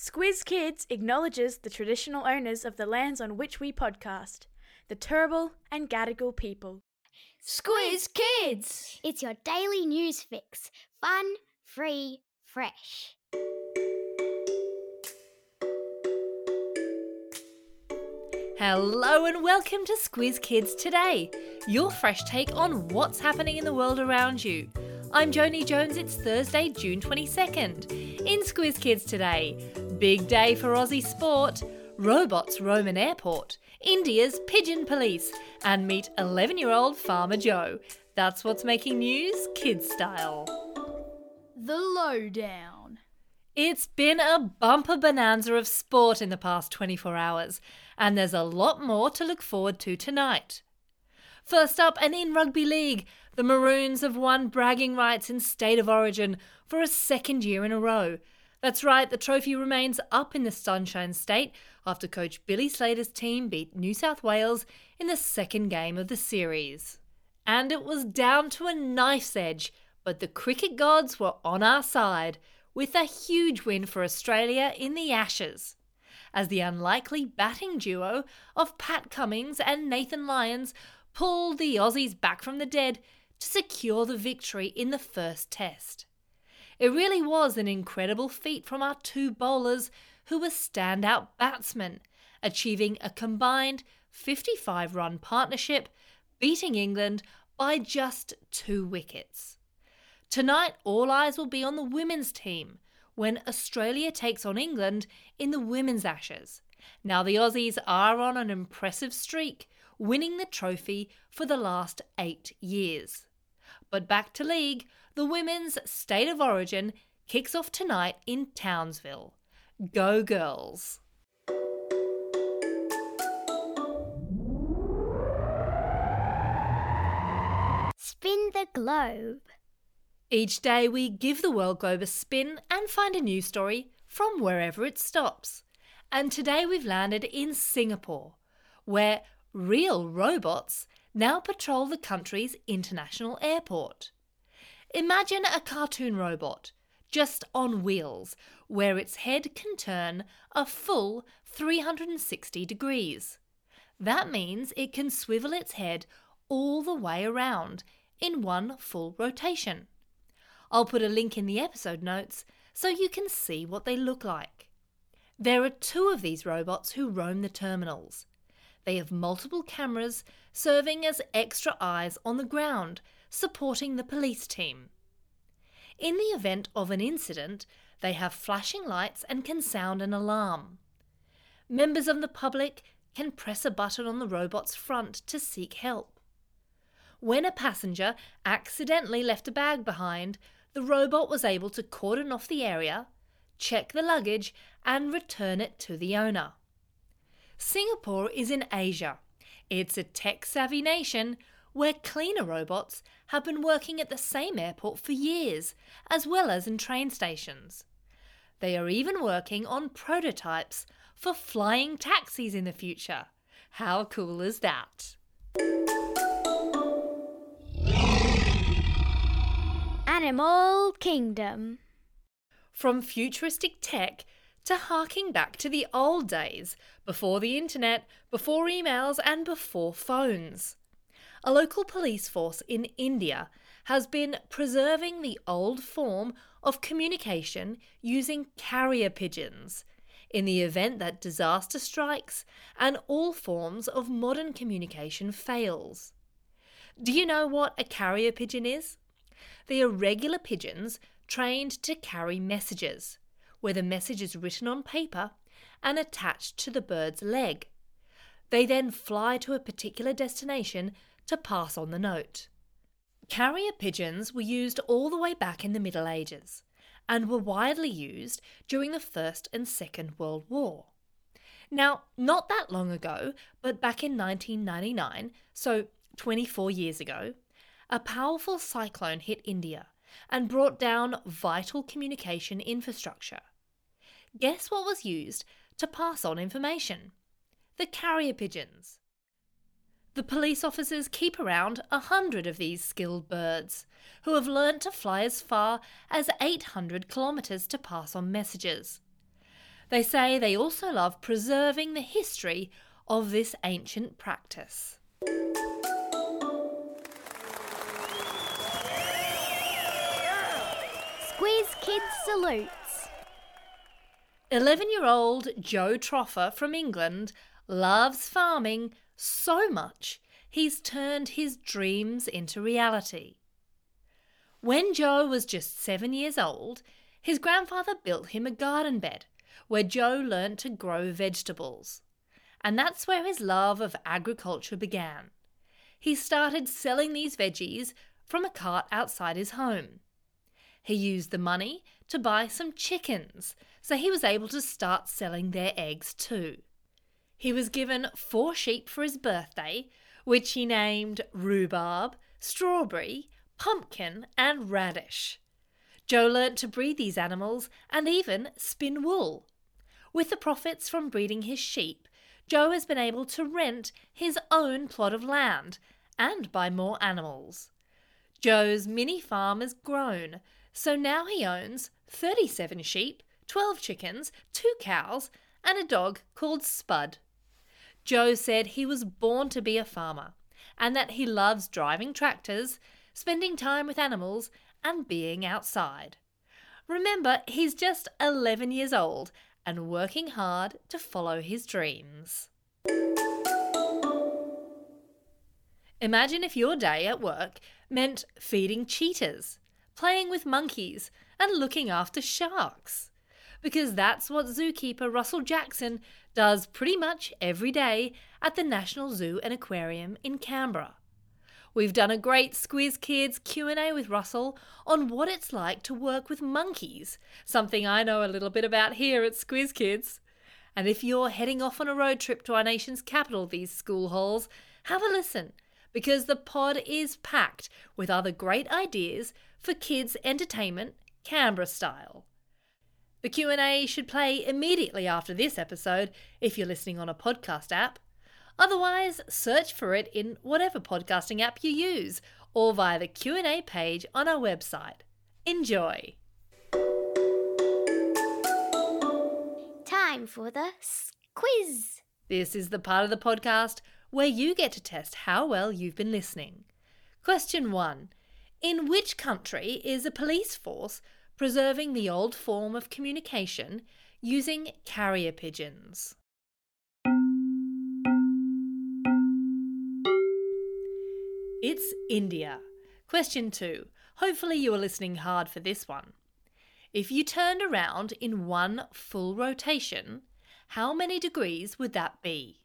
Squiz Kids acknowledges the traditional owners of the lands on which we podcast, the Turrbal and Gadigal people. Squiz Kids! It's your daily news fix. Fun, free, fresh. Hello and welcome to Squiz Kids Today, your fresh take on what's happening in the world around you. I'm Joni Jones, it's Thursday, June 22nd. In Squiz Kids Today, big day for Aussie sport, robots roam an airport, India's pigeon police, and meet 11 year old Farmer Joe. That's what's making news, kids style. The Lowdown. It's been a bumper bonanza of sport in the past 24 hours, and there's a lot more to look forward to tonight. First up, and in rugby league, the Maroons have won bragging rights in State of Origin for a second year in a row. That's right, the trophy remains up in the Sunshine State after coach Billy Slater's team beat New South Wales in the second game of the series. And it was down to a knife's edge, but the cricket gods were on our side with a huge win for Australia in the Ashes. As the unlikely batting duo of Pat Cummins and Nathan Lyons pulled the Aussies back from the dead to secure the victory in the first test. It really was an incredible feat from our two bowlers who were standout batsmen, achieving a combined 55 run partnership, beating England by just two wickets. Tonight, all eyes will be on the women's team when Australia takes on England in the Women's Ashes. Now, the Aussies are on an impressive streak, winning the trophy for the last eight years. But back to league, the Women's State of Origin kicks off tonight in Townsville. Go Girls! Spin the globe. Each day we give the world globe a spin and find a new story from wherever it stops. And today we've landed in Singapore, where real robots now patrol the country's international airport. Imagine a cartoon robot, just on wheels, where its head can turn a full 360 degrees. That means it can swivel its head all the way around in one full rotation. I'll put a link in the episode notes so you can see what they look like. There are two of these robots who roam the terminals. They have multiple cameras serving as extra eyes on the ground, supporting the police team. In the event of an incident, they have flashing lights and can sound an alarm. Members of the public can press a button on the robot's front to seek help. When a passenger accidentally left a bag behind, the robot was able to cordon off the area, check the luggage, and return it to the owner. Singapore is in Asia. It's a tech savvy nation where cleaner robots have been working at the same airport for years, as well as in train stations. They are even working on prototypes for flying taxis in the future. How cool is that? Animal Kingdom. From futuristic tech to harking back to the old days, before the internet, before emails, and before phones. A local police force in India has been preserving the old form of communication using carrier pigeons in the event that disaster strikes and all forms of modern communication fails. Do you know what a carrier pigeon is? They are regular pigeons trained to carry messages, where the message is written on paper and attached to the bird's leg. They then fly to a particular destination to pass on the note. Carrier pigeons were used all the way back in the Middle Ages and were widely used during the First and Second World War. Now, not that long ago, but back in 1999, so 24 years ago, a powerful cyclone hit India and brought down vital communication infrastructure. Guess what was used to pass on information? The carrier pigeons. The police officers keep around a hundred of these skilled birds, who have learnt to fly as far as 800 kilometres to pass on messages. They say they also love preserving the history of this ancient practice. Squiz Kids salutes. 11 year old Joe Troffer from England loves farming so much he's turned his dreams into reality. When Joe was just seven years old, his grandfather built him a garden bed where Joe learnt to grow vegetables. And that's where his love of agriculture began. He started selling these veggies from a cart outside his home. He used the money to buy some chickens, so he was able to start selling their eggs too. He was given four sheep for his birthday, which he named Rhubarb, Strawberry, Pumpkin, and Radish. Joe learnt to breed these animals and even spin wool. With the profits from breeding his sheep, Joe has been able to rent his own plot of land and buy more animals. Joe's mini farm has grown, so now he owns 37 sheep, 12 chickens, two cows, and a dog called Spud. Joe said he was born to be a farmer and that he loves driving tractors, spending time with animals, and being outside. Remember, he's just 11 years old and working hard to follow his dreams. Imagine if your day at work meant feeding cheetahs, playing with monkeys, and looking after sharks. Because that's what zookeeper Russell Jackson does pretty much every day at the National Zoo and Aquarium in Canberra. We've done a great Squiz Kids Q&A with Russell on what it's like to work with monkeys, something I know a little bit about here at Squiz Kids. And if you're heading off on a road trip to our nation's capital these school halls, have a listen because the pod is packed with other great ideas for kids entertainment Canberra style. The Q&A should play immediately after this episode if you're listening on a podcast app. Otherwise, search for it in whatever podcasting app you use or via the Q&A page on our website. Enjoy. Time for the quiz. This is the part of the podcast where you get to test how well you've been listening. Question 1. In which country is a police force preserving the old form of communication using carrier pigeons? It's India. Question 2. Hopefully, you are listening hard for this one. If you turned around in one full rotation, how many degrees would that be?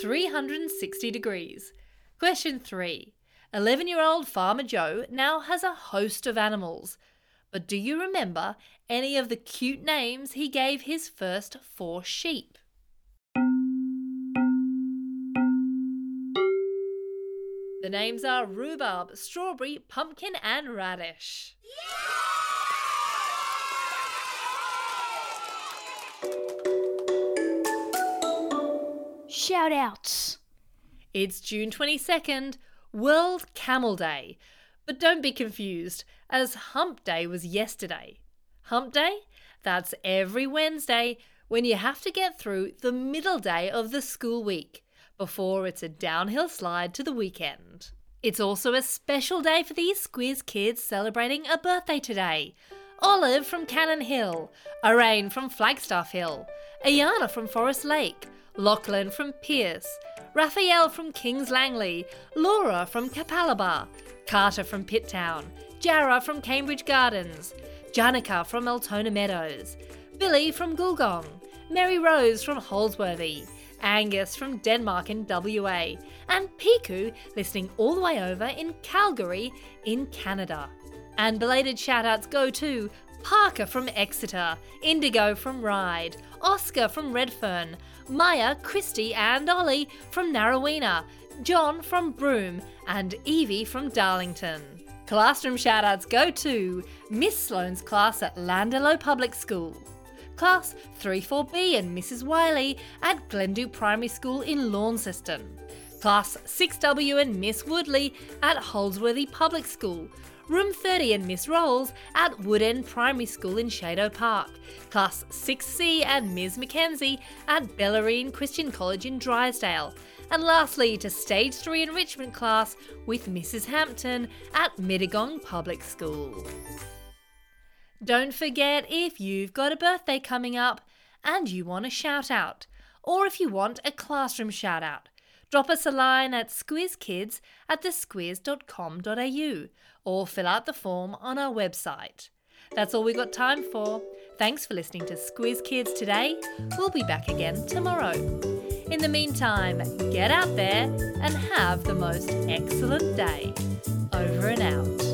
360 degrees. Question 3. 11 year old Farmer Joe now has a host of animals. But do you remember any of the cute names he gave his first four sheep? The names are rhubarb, strawberry, pumpkin, and radish. Shout outs. It's June 22nd, World Camel Day. But don't be confused, as Hump Day was yesterday. Hump Day? That's every Wednesday when you have to get through the middle day of the school week before it's a downhill slide to the weekend. It's also a special day for these Squiz kids celebrating a birthday today. Olive from Cannon Hill, Arain from Flagstaff Hill, Ayana from Forest Lake, Lachlan from Pearce, Raphael from Kings Langley, Laura from Capalaba, Carter from Pitt Town, Jara from Cambridge Gardens, Janica from Altona Meadows, Billy from Gulgong, Mary Rose from Holsworthy, Angus from Denmark in WA, and Piku listening all the way over in Calgary in Canada. And belated shoutouts go to Parker from Exeter, Indigo from Ryde, Oscar from Redfern, Maya, Christy, and Ollie from Narraweena, John from Broome, and Evie from Darlington. Classroom shoutouts go to Miss Sloane's class at Landello Public School, Class 34B and Mrs. Wiley at Glen Dhu Primary School in Launceston, Class 6W and Miss Woodley at Holsworthy Public School, Room 30 and Miss Rolls at Woodend Primary School in Sheidow Park, Class 6C and Ms Mackenzie at Bellarine Christian College in Drysdale, and lastly to Stage 3 Enrichment class with Mrs Hampton at Mittagong Public School. Don't forget if you've got a birthday coming up and you want a shout out, or if you want a classroom shout out, drop us a line at squizkids at thesquiz.com.au or fill out the form on our website. That's all we've got time for. Thanks for listening to Squiz Kids today. We'll be back again tomorrow. In the meantime, get out there and have the most excellent day. Over and out.